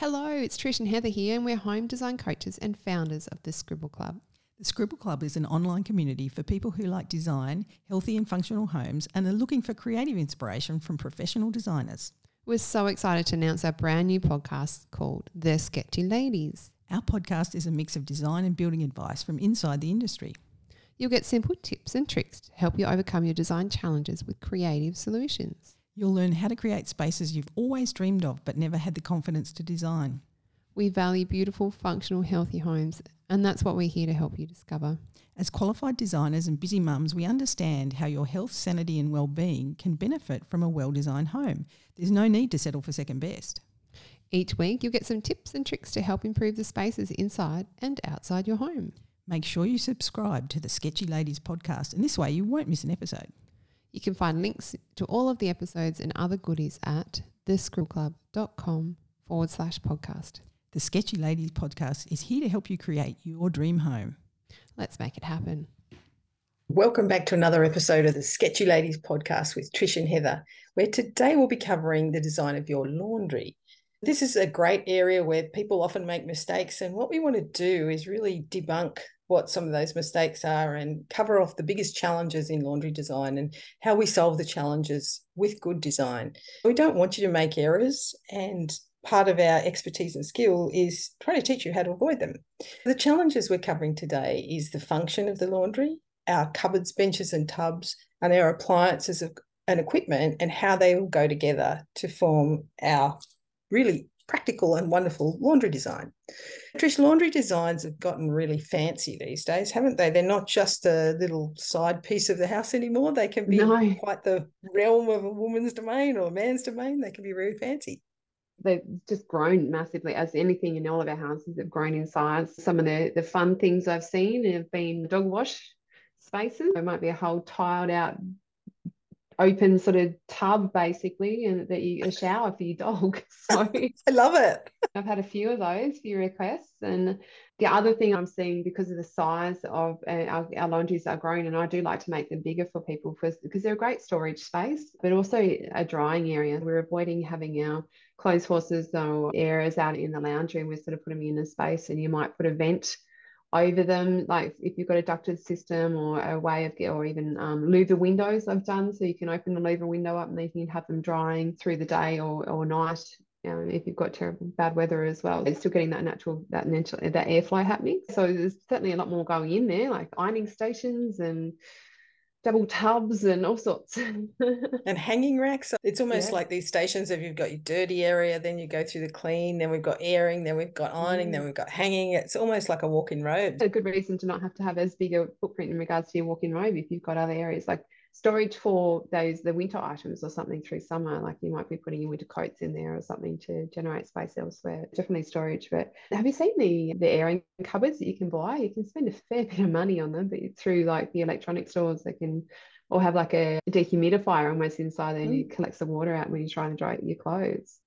Hello, it's Trish and Heather here, and we're home design coaches and founders of the Scribble Club. The Scribble Club is an online community for people who like design, healthy and functional homes, and are looking for creative inspiration from professional designers. We're so excited to announce our brand new podcast called The Sketchy Ladies. Our podcast is a mix of design and building advice from inside the industry. You'll get simple tips and tricks to help you overcome your design challenges with creative solutions. You'll learn how to create spaces you've always dreamed of but never had the confidence to design. We value beautiful, functional, healthy homes, and that's what we're here to help you discover. As qualified designers and busy mums, we understand how your health, sanity, and well-being can benefit from a well-designed home. There's no need to settle for second best. Each week, you'll get some tips and tricks to help improve the spaces inside and outside your home. Make sure you subscribe to the Sketchy Ladies podcast, and this way you won't miss an episode. You can find links to all of the episodes and other goodies at thescribbleclub.com forward slash podcast. The Sketchy Ladies podcast is here to help you create your dream home. Let's make it happen. Welcome back to another episode of the Sketchy Ladies podcast with Trish and Heather, where today we'll be covering the design of your laundry. This is a great area where people often make mistakes, and what we want to do is really debunk what some of those mistakes are and cover off the biggest challenges in laundry design and how we solve the challenges with good design. We don't want you to make errors, and part of our expertise and skill is trying to teach you how to avoid them. The challenges we're covering today is the function of the laundry, our cupboards, benches, and tubs, and our appliances and equipment, and how they all go together to form our really practical and wonderful laundry design. Trish, laundry designs have gotten really fancy these days, haven't they? They're not just a little side piece of the house anymore. They can be no. quite the realm of a woman's domain or a man's domain. They can be very fancy they've just grown massively as anything in all of our houses have grown in size. Some of the, the fun things I've seen have been dog wash spaces. There might be a whole tiled out open sort of tub basically and that you a shower for your dog. So i love it. I've had a few of those few requests and the other thing i'm seeing because of the size of uh, our, our laundries are growing and i do like to make them bigger for people because they're a great storage space but also a drying area. We're avoiding having our clothes horses or areas out in the lounge room. We sort of put them in a space and you might put a vent over them, like if you've got a ducted system or a way of, or even um, louver windows I've done, so you can open the louver window up and then you can have them drying through the day or, or night. Know, if you've got terrible bad weather as well, it's still getting that natural that natural that airflow happening. So there's certainly a lot more going in there, like ironing stations and double tubs and all sorts. and hanging racks. It's almost yeah. like these stations if you've got your dirty area, then you go through the clean, then we've got airing, then we've got ironing, mm. then we've got hanging. It's almost like a walk-in robe. A good reason to not have to have as big a footprint in regards to your walk-in robe if you've got other areas like storage for those the winter items or something through summer like you might be putting your winter coats in there or something to generate space elsewhere definitely storage but have you seen the the airing cupboards that you can buy you can spend a fair bit of money on them but through like the electronic stores they can or have like a dehumidifier almost inside there and it mm. collects the water out when you're trying to dry your clothes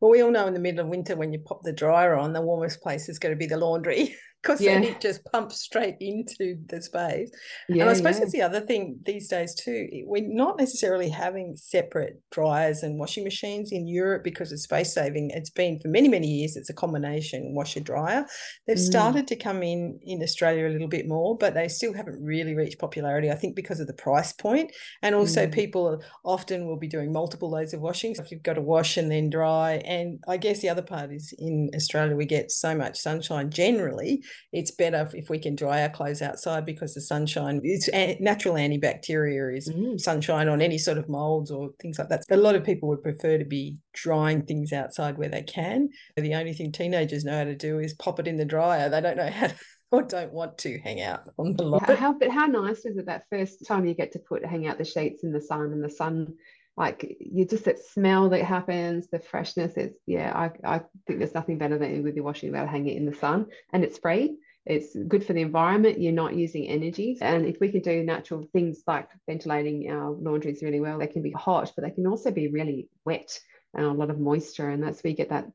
well, we all know in the middle of winter when you pop the dryer on, the warmest place is going to be the laundry. because yeah. then it just pumps straight into the space. Yeah, and I suppose yeah. that's the other thing these days too. We're not necessarily having separate dryers and washing machines in Europe because of space saving. It's been for many many years. It's a combination washer dryer. They've mm. started to come in in Australia a little bit more, but they still haven't really reached popularity. I think because of the price point, and also mm. people often will be doing multiple loads of washing. So if you've got to wash and then dry, and I guess the other part is in Australia we get so much sunshine generally it's better if we can dry our clothes outside because the sunshine it's natural antibacteria is mm. sunshine on any sort of molds or things like that. A lot of people would prefer to be drying things outside where they can. The only thing teenagers know how to do is pop it in the dryer. They don't know how to or don't want to hang out on the lot. How, but how nice is it that first time you get to put hang out the sheets in the sun and the sun like you just that smell that happens the freshness it's yeah I, I think there's nothing better than with your washing about hanging it in the sun. And it's free. It's good for the environment. You're not using energy. And if we can do natural things like ventilating our laundries really well they can be hot but they can also be really wet and a lot of moisture. And that's where you get that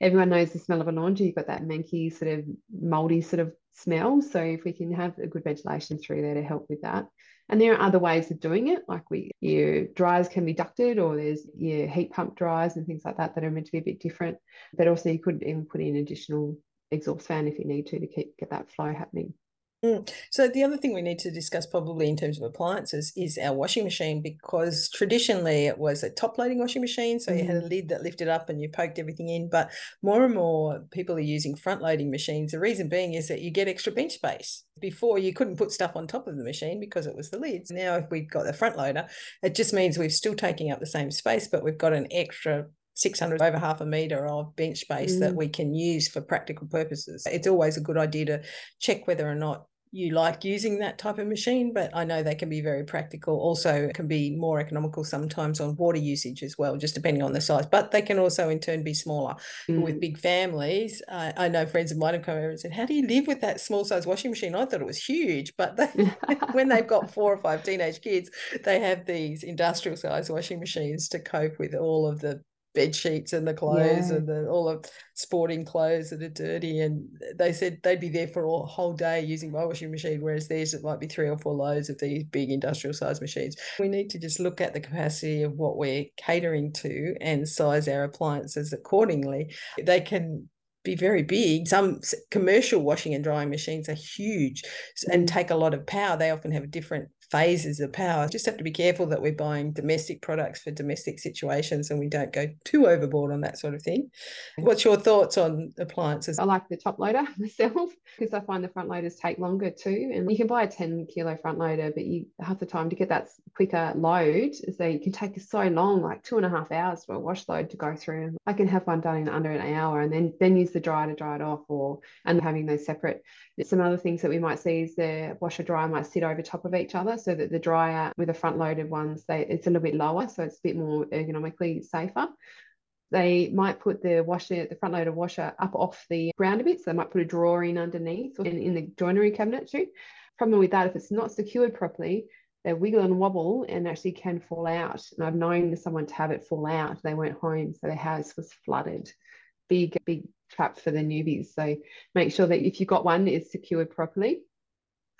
everyone knows the smell of a laundry. You've got that manky sort of moldy sort of smell. So if we can have a good ventilation through there to help with that And there are other ways of doing it, like we your dryers can be ducted, or there's your heat pump dryers and things like that that are meant to be a bit different. But also you could even put in additional exhaust fan if you need to to keep get that flow happening. Mm. So the other thing we need to discuss probably in terms of appliances is our washing machine because traditionally it was a top loading washing machine. So mm. you had a mm. lid that lifted up and you poked everything in. But more and more people are using front loading machines. The reason being is that you get extra bench space. Before you couldn't put stuff on top of the machine because it was the lids. Now if we've got the front loader, it just means we're still taking up the same space, but we've got an extra 600 over half a meter of bench space mm. that we can use for practical purposes. It's always a good idea to check whether or not you like using that type of machine, but I know they can be very practical. Also, can be more economical sometimes on water usage as well, just depending on the size. But they can also, in turn, be smaller. Mm. With big families, uh, I know friends of mine have come over and said, "How do you live with that small size washing machine?" I thought it was huge, but they, when they've got four or five teenage kids, they have these industrial size washing machines to cope with all of the bed sheets and the clothes yeah. and the, all the sporting clothes that are dirty. And they said they'd be there for a whole day using my washing machine, whereas theirs it might be three or four loads of these big industrial size machines. We need to just look at the capacity of what we're catering to and size our appliances accordingly. They can be very big. Some commercial washing and drying machines are huge and mm. take a lot of power. They often have a different phases of power. Just have to be careful that we're buying domestic products for domestic situations and we don't go too overboard on that sort of thing. What's your thoughts on appliances? I like the top loader myself because I find the front loaders take longer too. And you can buy a 10 kilo front loader, but you have the time to get that quicker load. So you can take so long, like two and a half hours for a wash load to go through. I can have one done in under an hour and then then use the dryer to dry it off or and having those separate. Some other things that we might see is the washer dryer might sit over top of each other so that the dryer with the front loaded ones, they it's a little bit lower, so it's a bit more ergonomically safer. They might put the washer, the front loader washer up off the ground a bit. So they might put a drawer in underneath in, in the joinery cabinet too. Problem with that, if it's not secured properly, they wiggle and wobble and actually can fall out. And I've known someone to have it fall out. They went home, so their house was flooded. Big, big trap for the newbies. So make sure that if you've got one, it's secured properly.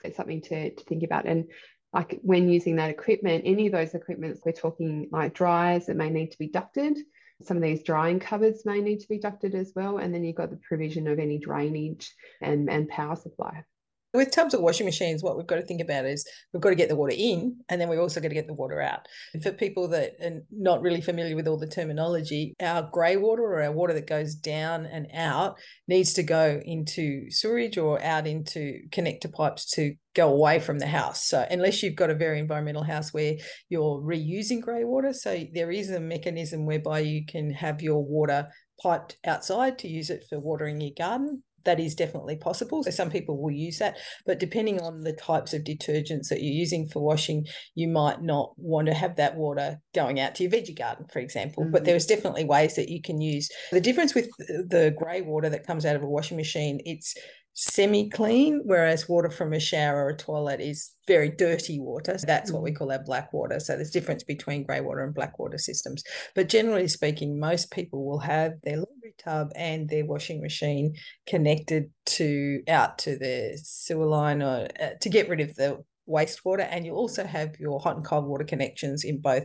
It's something to, to think about. And like when using that equipment, any of those equipments, we're talking like dryers that may need to be ducted. Some of these drying cupboards may need to be ducted as well. And then you've got the provision of any drainage and, and power supply. With tubs or washing machines, what we've got to think about is we've got to get the water in and then we've also got to get the water out. For people that are not really familiar with all the terminology, our grey water or our water that goes down and out needs to go into sewerage or out into connector pipes to go away from the house. So unless you've got a very environmental house where you're reusing grey water, so there is a mechanism whereby you can have your water piped outside to use it for watering your garden that is definitely possible. So some people will use that, but depending on the types of detergents that you're using for washing, you might not want to have that water going out to your veggie garden, for example. Mm-hmm. But there's definitely ways that you can use. The difference with the grey water that comes out of a washing machine, it's semi clean, whereas water from a shower or a toilet is very dirty water. So that's what we mm. call our black water. So there's difference between grey water and black water systems. But generally speaking, most people will have their laundry tub and their washing machine connected to out to the sewer line or uh, to get rid of the wastewater and you also have your hot and cold water connections in both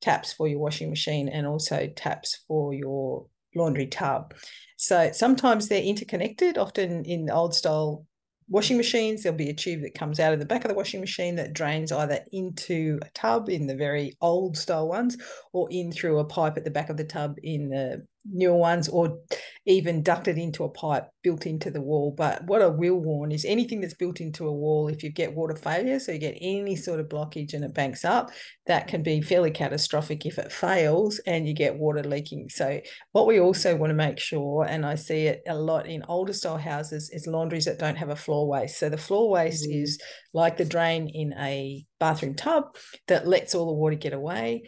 taps for your washing machine and also taps for your laundry tub. So sometimes they're interconnected, often in old style washing machines, there'll be a tube that comes out of the back of the washing machine that drains either into a tub in the very old style ones or in through a pipe at the back of the tub in the newer ones or even ducted into a pipe built into the wall. But what I will warn is anything that's built into a wall, if you get water failure, so you get any sort of blockage and it banks up, that can be fairly catastrophic if it fails and you get water leaking. So what we also want to make sure, and I see it a lot in older style houses, is laundries that don't have a floor waste. So the floor waste mm-hmm. is like the drain in a bathroom tub that lets all the water get away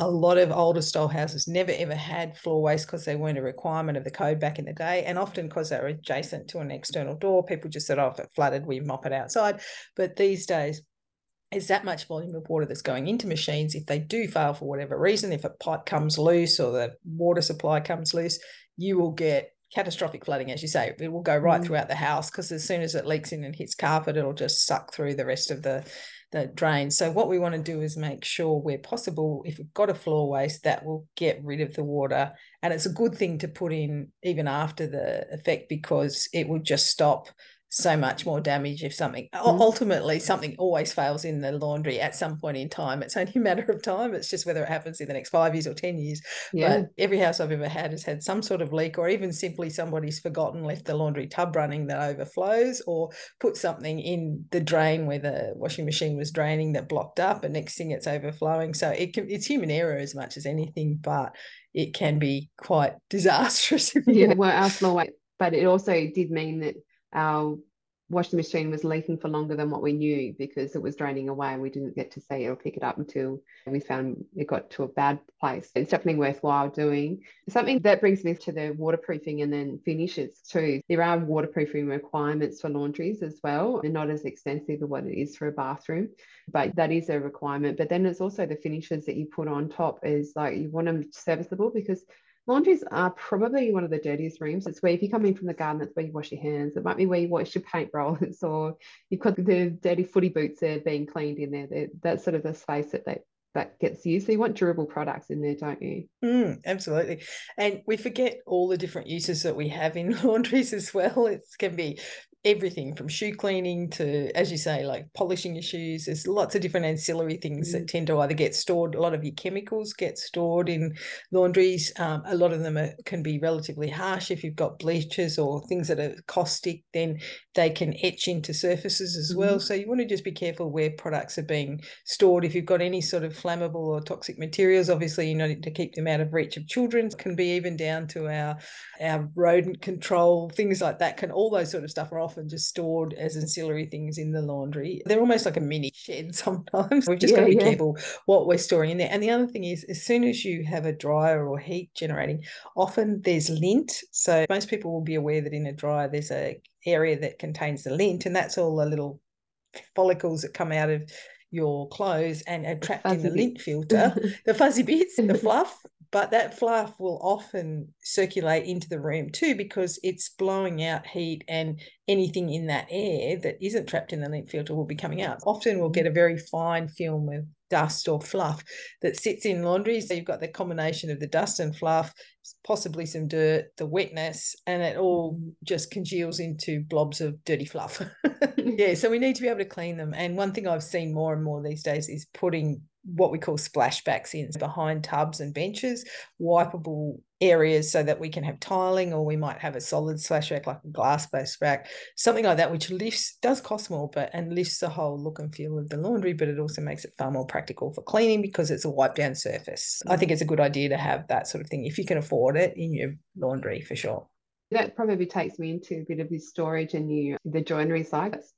a lot of older style houses never ever had floor waste because they weren't a requirement of the code back in the day. And often because they were adjacent to an external door, people just said, oh, if it flooded, we mop it outside. But these days, is that much volume of water that's going into machines. If they do fail for whatever reason, if a pipe comes loose or the water supply comes loose, you will get catastrophic flooding, as you say, it will go right mm. throughout the house because as soon as it leaks in and hits carpet, it'll just suck through the rest of the the drain. So what we want to do is make sure where possible, if we've got a floor waste, that will get rid of the water. And it's a good thing to put in even after the effect because it will just stop so much more damage if something mm. ultimately something always fails in the laundry at some point in time it's only a matter of time it's just whether it happens in the next five years or ten years yeah. but every house i've ever had has had some sort of leak or even simply somebody's forgotten left the laundry tub running that overflows or put something in the drain where the washing machine was draining that blocked up and next thing it's overflowing so it can, it's human error as much as anything but it can be quite disastrous yeah well our floor but it also did mean that our washing machine was leaking for longer than what we knew because it was draining away and we didn't get to see it or pick it up until we found it got to a bad place. It's definitely worthwhile doing. Something that brings me to the waterproofing and then finishes too. There are waterproofing requirements for laundries as well. They're not as extensive as what it is for a bathroom, but that is a requirement. But then there's also the finishes that you put on top is like you want them serviceable because Laundries are probably one of the dirtiest rooms. It's where if you come in from the garden, that's where you wash your hands. It might be where you wash your paint rollers, or you've got the dirty footy boots there being cleaned in there. They're, that's sort of the space that they that gets used. So you want durable products in there, don't you? Mm, absolutely. And we forget all the different uses that we have in laundries as well. It can be everything from shoe cleaning to, as you say, like polishing your shoes. There's lots of different ancillary things mm. that tend to either get stored. A lot of your chemicals get stored in laundries. Um, a lot of them are, can be relatively harsh. If you've got bleaches or things that are caustic, then they can etch into surfaces as mm. well. So you want to just be careful where products are being stored. If you've got any sort of flammable or toxic materials, obviously you need to keep them out of reach of children. It can be even down to our our rodent control, things like that. Can all those sort of stuff are off often just stored as ancillary things in the laundry. They're almost like a mini shed sometimes. We've just yeah, got to be yeah. careful what we're storing in there. And the other thing is, as soon as you have a dryer or heat generating, often there's lint. So most people will be aware that in a dryer there's a area that contains the lint, and that's all the little follicles that come out of your clothes and are trapped in the bits. lint filter, the fuzzy bits, and the fluff, but that fluff will often circulate into the room too because it's blowing out heat and anything in that air that isn't trapped in the lint filter will be coming out. Often we'll get a very fine film of dust or fluff that sits in laundry. So you've got the combination of the dust and fluff, possibly some dirt, the wetness, and it all just congeals into blobs of dirty fluff. yeah, so we need to be able to clean them. And one thing I've seen more and more these days is putting what we call splashbacks in behind tubs and benches, wipeable areas so that we can have tiling or we might have a solid splashback like a glass splashback, something like that, which lifts, does cost more, but and lifts the whole look and feel of the laundry, but it also makes it far more practical for cleaning because it's a wipe down surface. I think it's a good idea to have that sort of thing if you can afford it in your laundry for sure. That probably takes me into a bit of the storage and you the joinery side. That's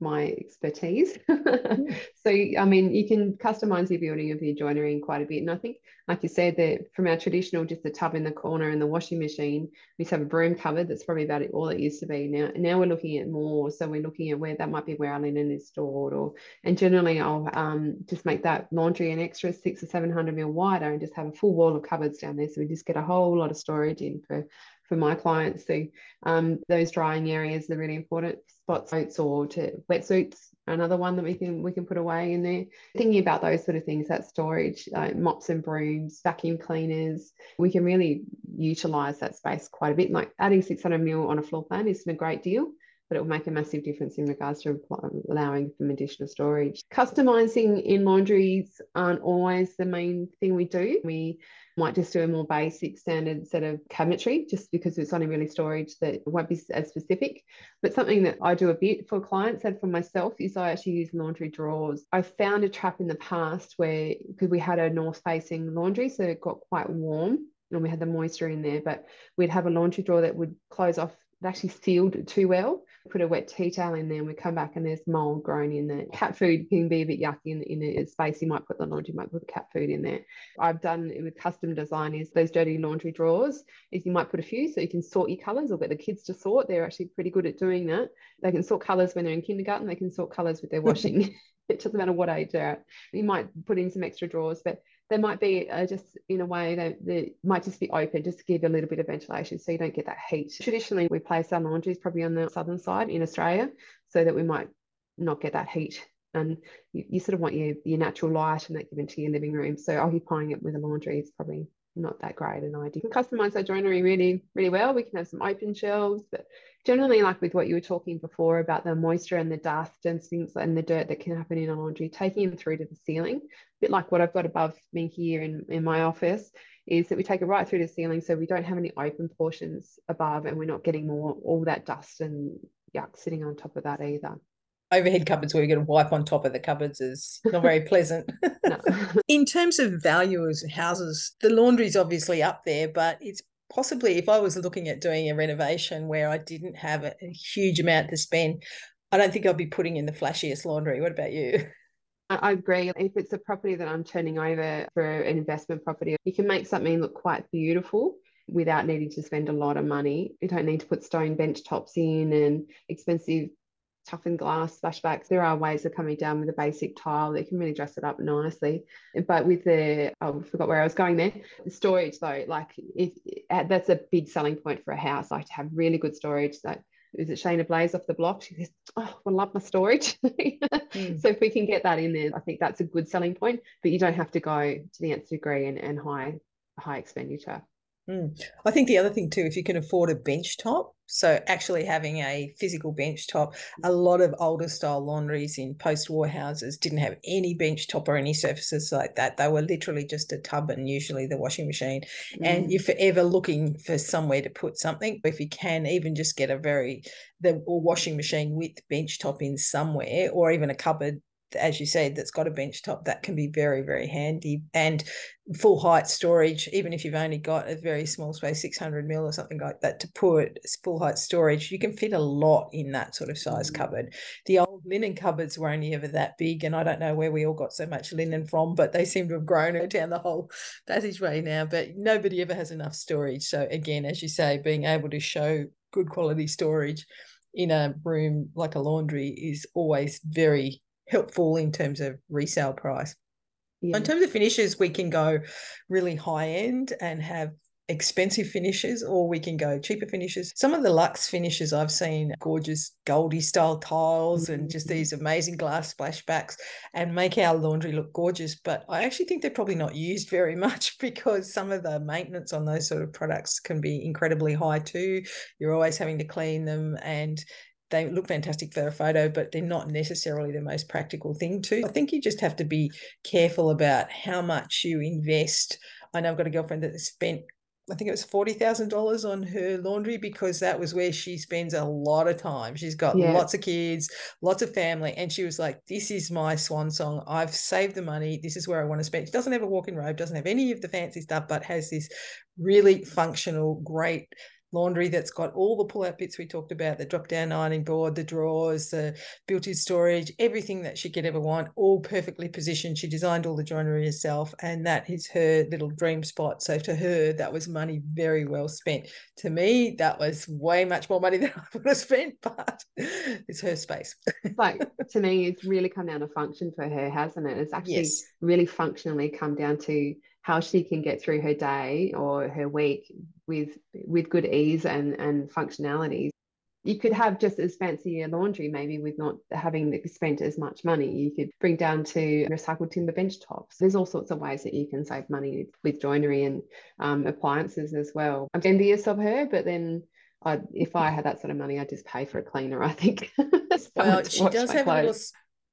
my expertise. Mm. so, I mean, you can customize your building of your joinery in quite a bit. And I think, like you said, that from our traditional, just the tub in the corner and the washing machine, we used to have a broom cupboard. That's probably about it, all it used to be. Now, now we're looking at more. So we're looking at where that might be where our linen is stored, or and generally I'll um, just make that laundry an extra six or seven hundred mil wider and just have a full wall of cupboards down there. So we just get a whole lot of storage in for for my clients. So um, those drying areas are really important. Spot suits or to wetsuits, another one that we can we can put away in there. Thinking about those sort of things, that storage, uh, mops and brooms, vacuum cleaners, we can really utilize that space quite a bit. Like adding 600 mil on a floor plan isn't a great deal but it will make a massive difference in regards to allowing some additional storage. Customizing in laundries aren't always the main thing we do. We might just do a more basic standard set of cabinetry just because it's only really storage that won't be as specific. But something that I do a bit for clients and for myself is I actually use laundry drawers. I found a trap in the past where because we had a north facing laundry, so it got quite warm and we had the moisture in there, but we'd have a laundry drawer that would close off it actually sealed too well. Put a wet tea towel in there and we come back and there's mold growing in there. Cat food can be a bit yucky in, in a space. You might put the laundry, you might put the cat food in there. I've done with custom design is those dirty laundry drawers is you might put a few so you can sort your colours or get the kids to sort. They're actually pretty good at doing that. They can sort colours when they're in kindergarten. They can sort colours with their washing. it doesn't matter what age they're at. You might put in some extra drawers, but they might be uh, just in a way that they might just be open, just to give a little bit of ventilation so you don't get that heat. Traditionally, we place our laundries probably on the southern side in Australia so that we might not get that heat. And you, you sort of want your, your natural light and that given to your living room. So occupying it with a laundry is probably not that great an idea. We can customize our joinery really, really well. We can have some open shelves, but generally, like with what you were talking before about the moisture and the dust and things and the dirt that can happen in a laundry, taking them through to the ceiling, a bit like what I've got above me here in, in my office, is that we take it right through to the ceiling so we don't have any open portions above and we're not getting more all that dust and yuck sitting on top of that either overhead cupboards where you're going to wipe on top of the cupboards is not very pleasant. In terms of value as houses, the laundry's obviously up there, but it's possibly if I was looking at doing a renovation where I didn't have a, a huge amount to spend, I don't think I'd be putting in the flashiest laundry. What about you? I agree. If it's a property that I'm turning over for an investment property, you can make something look quite beautiful without needing to spend a lot of money. You don't need to put stone bench tops in and expensive toughened glass splashbacks. There are ways of coming down with a basic tile that can really dress it up nicely. But with the, oh, I forgot where I was going there. The storage though, like if that's a big selling point for a house, like to have really good storage. Like is it Shaynna Blaze off the block? She says, Oh, I love my storage. mm. So if we can get that in there, I think that's a good selling point, but you don't have to go to the nth degree and, and high high expenditure. Mm. I think the other thing too, if you can afford a bench top, so actually having a physical bench top, a lot of older style laundries in post-war houses didn't have any bench top or any surfaces like that. They were literally just a tub and usually the washing machine. Mm. And you're forever looking for somewhere to put something. If you can even just get a very the washing machine with bench top in somewhere, or even a cupboard as you said, that's got a bench top, that can be very, very handy. And full height storage, even if you've only got a very small space, 600 mil or something like that, to put full height storage, you can fit a lot in that sort of size mm. cupboard. The old linen cupboards were only ever that big, and I don't know where we all got so much linen from, but they seem to have grown down the whole passageway now. But nobody ever has enough storage. So, again, as you say, being able to show good quality storage in a room like a laundry is always very helpful in terms of resale price. Yeah. In terms of finishes, we can go really high end and have expensive finishes, or we can go cheaper finishes. Some of the luxe finishes I've seen gorgeous Goldie style tiles mm-hmm. and just mm-hmm. these amazing glass splashbacks and make our laundry look gorgeous. But I actually think they're probably not used very much because some of the maintenance on those sort of products can be incredibly high too. You're always having to clean them and they look fantastic for a photo, but they're not necessarily the most practical thing to. I think you just have to be careful about how much you invest. I know I've got a girlfriend that spent I think it was forty thousand dollars on her laundry because that was where she spends a lot of time. She's got yeah. lots of kids, lots of family, and she was like, "This is my swan song. I've saved the money. This is where I want to spend." She doesn't have a walk-in robe, doesn't have any of the fancy stuff, but has this really functional, great laundry that's got all the pull out bits we talked about the drop down ironing board, the drawers, the built in storage, everything that she could ever want, all perfectly positioned. She designed all the joinery herself, and that is her little dream spot. So to her, that was money very well spent. To me, that was way much more money than I would have spent, but it's her space. like to me, it's really come down to function for her, hasn't it? It's actually yes. really functionally come down to how she can get through her day or her week with with good ease and and functionality you could have just as fancy a laundry maybe with not having spent as much money you could bring down to recycled timber bench tops there's all sorts of ways that you can save money with joinery and um, appliances as well i'm envious of her but then I, if I had that sort of money, I'd just pay for a cleaner. I think. well, she does have clothes. a little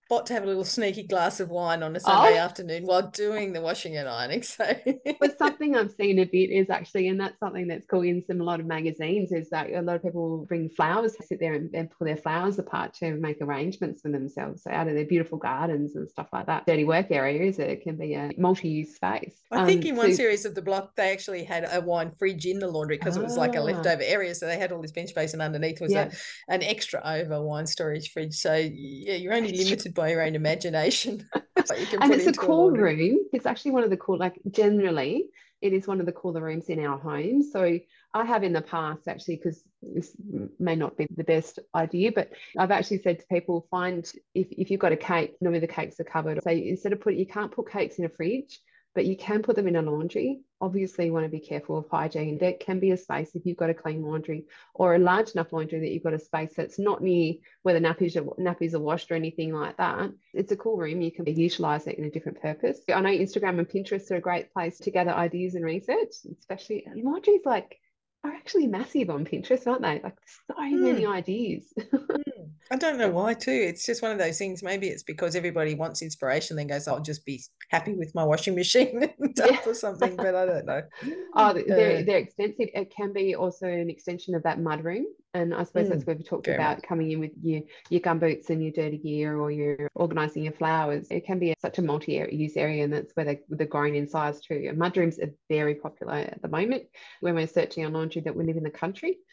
spot to have a little sneaky glass of wine on a Sunday oh. afternoon while doing the washing and ironing. So, but something I've seen a bit is actually, and that's something that's cool in some a lot of magazines, is that a lot of people bring flowers, sit there and, and pull their flowers apart to make arrangements for themselves. So out of their beautiful gardens and stuff like that. Dirty work areas, it can be a multi-use space. I think um, in one so, series of the block, they actually had a wine fridge in the laundry because ah. it was like a ah. leftover area. So they had all this bench space, and underneath was yeah. a, an extra over wine storage fridge. So yeah, you're only limited by your own imagination. and it's a cool room. It's actually one of the cool, like generally, it is one of the cooler rooms in our home. So I have in the past actually, because this may not be the best idea, but I've actually said to people, find if, if you've got a cake, normally the cakes are covered. So instead of putting, you can't put cakes in a fridge but you can put them in a laundry. Obviously, you want to be careful of hygiene. There can be a space if you've got a clean laundry or a large enough laundry that you've got a space that's not near where the nappies are, nappies are washed or anything like that. It's a cool room. You can utilize it in a different purpose. I know Instagram and Pinterest are a great place to gather ideas and research, especially laundry's like are actually massive on Pinterest, aren't they? Like so mm. many ideas. mm. I don't know why too. It's just one of those things. Maybe it's because everybody wants inspiration, then goes, "I'll just be happy with my washing machine yeah. or something." But I don't know. Oh, they're, uh, they're extensive. It can be also an extension of that mud room, and I suppose mm, that's where we talked about coming in with your your gum boots and your dirty gear, or you're organising your flowers. It can be such a multi-use area, and that's where they, they're growing in size too. And mud rooms are very popular at the moment when we're searching on laundry that we live in the country.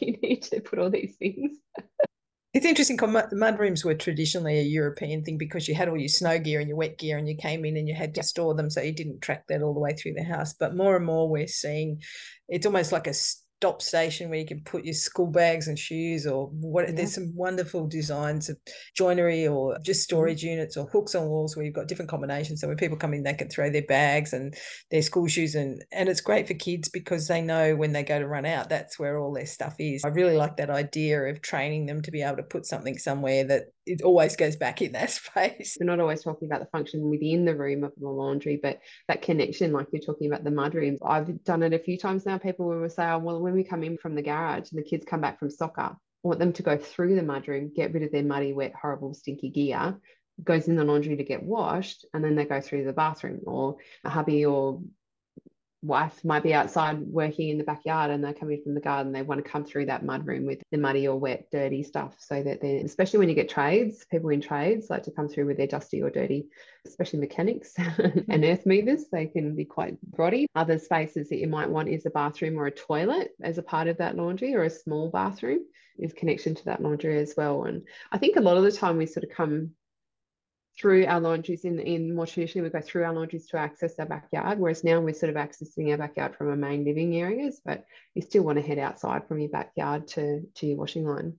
You need to put all these things. It's interesting. Mud rooms were traditionally a European thing because you had all your snow gear and your wet gear, and you came in and you had to store them, so you didn't track that all the way through the house. But more and more, we're seeing it's almost like a stop station where you can put your school bags and shoes or what yeah. there's some wonderful designs of joinery or just mm-hmm. storage mm-hmm. units or hooks on walls where you've got different combinations so when people come in they can throw their bags and their school shoes and and it's great for kids because they know when they go to run out that's where all their stuff is i really like that idea of training them to be able to put something somewhere that it always goes back in that space. We're not always talking about the function within the room of the laundry, but that connection, like you're talking about the mud rooms. I've done it a few times now. People will say, oh, well, when we come in from the garage and the kids come back from soccer, I want them to go through the mudroom, get rid of their muddy, wet, horrible, stinky gear, goes in the laundry to get washed, and then they go through the bathroom or a hubby or wife might be outside working in the backyard and they're coming from the garden they want to come through that mud room with the muddy or wet dirty stuff so that they especially when you get trades people in trades like to come through with their dusty or dirty especially mechanics and mm-hmm. earth movers they can be quite grotty. Other spaces that you might want is a bathroom or a toilet as a part of that laundry or a small bathroom is connection to that laundry as well. And i think a lot of the time we sort of come through our laundries in, in more traditionally we go through our laundries to access our backyard whereas now we're sort of accessing our backyard from our main living areas but you still want to head outside from your backyard to to your washing line.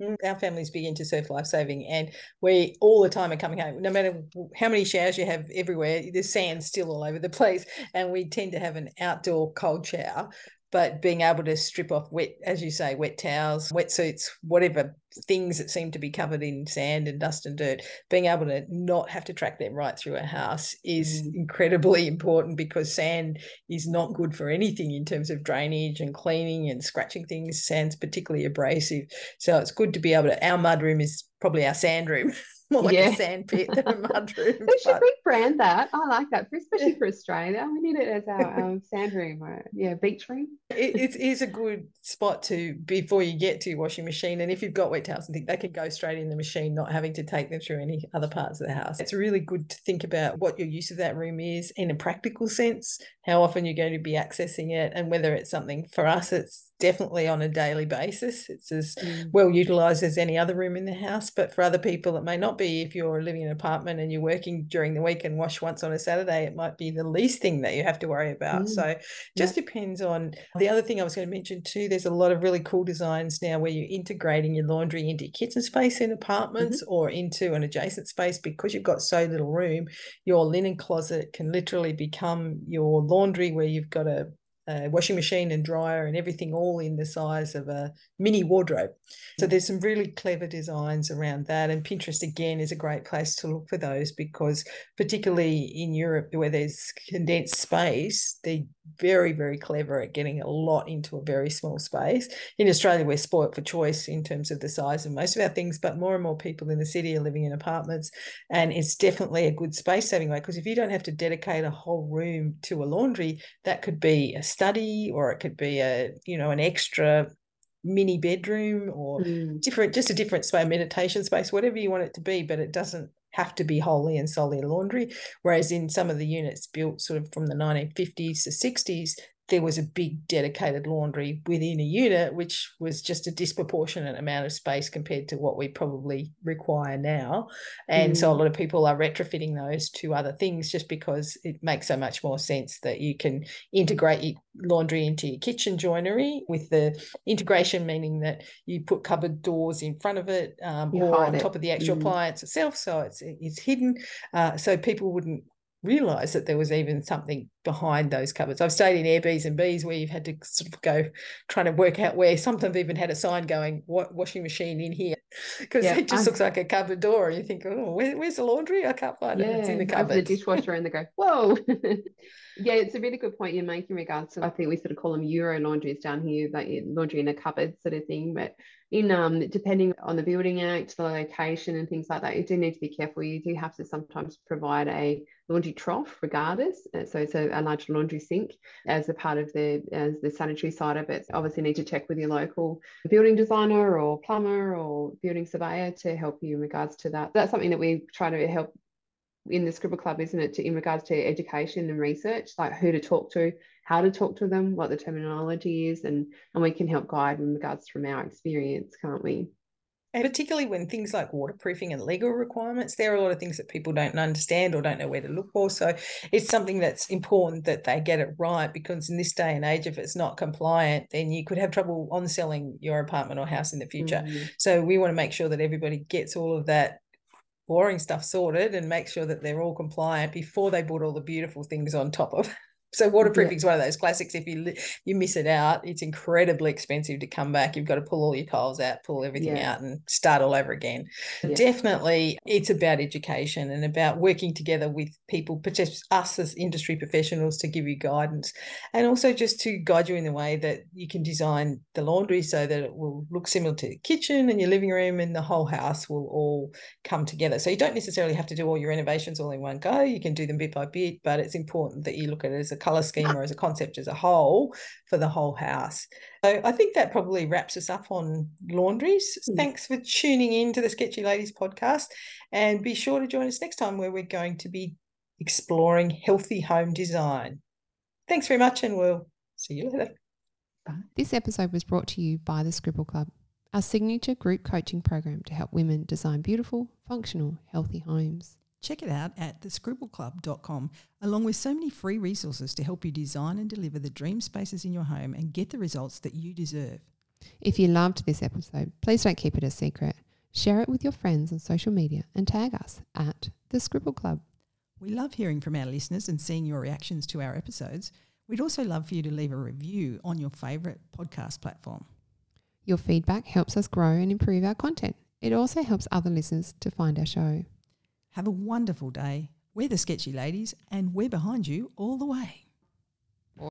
Mm, our family's big into surf life saving and we all the time are coming home. No matter how many showers you have everywhere there's sand still all over the place and we tend to have an outdoor cold shower but being able to strip off wet, as you say, wet towels, wetsuits, whatever things that seem to be covered in sand and dust and dirt, being able to not have to track them right through a house is mm. incredibly important because sand is not good for anything in terms of drainage and cleaning and scratching things. Sand's particularly abrasive. So it's good to be able to, our mud room is probably our sand room. more like yeah. a sand pit than a mud room. we should rebrand that. I like that, especially for Australia. We need it as our um, sand room or yeah, beach room. it, it is a good spot to before you get to your washing machine. And if you've got wet towels and things, they can go straight in the machine, not having to take them through any other parts of the house. It's really good to think about what your use of that room is in a practical sense, how often you're going to be accessing it, and whether it's something for us, it's definitely on a daily basis. It's as mm. well utilized as any other room in the house. But for other people, it may not be if you're living in an apartment and you're working during the week and wash once on a Saturday, it might be the least thing that you have to worry about. Mm. So just yeah. depends on the other thing I was going to mention too. There's a lot of really cool designs now where you're integrating your laundry into your kitchen space in apartments mm-hmm. or into an adjacent space because you've got so little room. Your linen closet can literally become your laundry where you've got a a washing machine and dryer and everything all in the size of a mini wardrobe. So there's some really clever designs around that. And Pinterest again is a great place to look for those because particularly in Europe where there's condensed space, they're very, very clever at getting a lot into a very small space. In Australia, we're spoilt for choice in terms of the size of most of our things, but more and more people in the city are living in apartments. And it's definitely a good space saving way because if you don't have to dedicate a whole room to a laundry, that could be a study or it could be a you know an extra mini bedroom or mm. different just a different space meditation space whatever you want it to be but it doesn't have to be wholly and solely laundry whereas in some of the units built sort of from the 1950s to 60s there was a big dedicated laundry within a unit, which was just a disproportionate amount of space compared to what we probably require now. And mm. so a mm. lot of people are retrofitting those to other things just because it makes so much more sense that you can integrate your laundry into your kitchen joinery with the integration meaning that you put cupboard doors in front of it um, or on it. top of the actual mm. appliance itself so it's it's hidden uh, so people wouldn't realize that there was even something behind those cupboards. I've stayed in Airbnbs and Bs where you've had to sort of go trying to work out where sometimes even had a sign going washing machine in here? Because yeah, it just looks like a cupboard door and you think oh where, where's the laundry? I can't find yeah, it. It's in the cupboard the dishwasher and they go whoa. Yeah it's a really good point you're making regards to I think we sort of call them Euro laundries down here like laundry in a cupboard sort of thing but in um depending on the building act the location and things like that you do need to be careful. You do have to sometimes provide a laundry trough regardless uh, so it's a, a, large laundry sink as a part of the as the sanitary side of it. Obviously need to check with your local building designer or plumber or building surveyor to help you in regards to that. That's something that we try to help in the scribble club isn't it to, in regards to education and research like who to talk to how to talk to them what the terminology is and and we can help guide in regards from our experience can't we and particularly when things like waterproofing and legal requirements, there are a lot of things that people don't understand or don't know where to look for. So it's something that's important that they get it right because in this day and age, if it's not compliant, then you could have trouble on selling your apartment or house in the future. Mm-hmm. So we want to make sure that everybody gets all of that boring stuff sorted and make sure that they're all compliant before they put all the beautiful things on top of so waterproofing is yeah. one of those classics. If you you miss it out, it's incredibly expensive to come back. You've got to pull all your tiles out, pull everything yeah. out, and start all over again. Yeah. Definitely, it's about education and about working together with people, us as industry professionals, to give you guidance, and also just to guide you in the way that you can design the laundry so that it will look similar to the kitchen and your living room, and the whole house will all come together. So you don't necessarily have to do all your renovations all in one go. You can do them bit by bit, but it's important that you look at it as a color scheme or as a concept as a whole for the whole house. So I think that probably wraps us up on laundries. Mm. Thanks for tuning in to the Sketchy Ladies podcast. And be sure to join us next time where we're going to be exploring healthy home design. Thanks very much, and we'll see you later. This episode was brought to you by the Scribble Club, our signature group coaching program to help women design beautiful, functional, healthy homes. Check it out at thescribbleclub.com, along with so many free resources to help you design and deliver the dream spaces in your home and get the results that you deserve. If you loved this episode, please don't keep it a secret. Share it with your friends on social media and tag us at The Scribble Club. We love hearing from our listeners and seeing your reactions to our episodes. We'd also love for you to leave a review on your favourite podcast platform. Your feedback helps us grow and improve our content. It also helps other listeners to find our show. Have a wonderful day. We're the Sketchy Ladies and we're behind you all the way.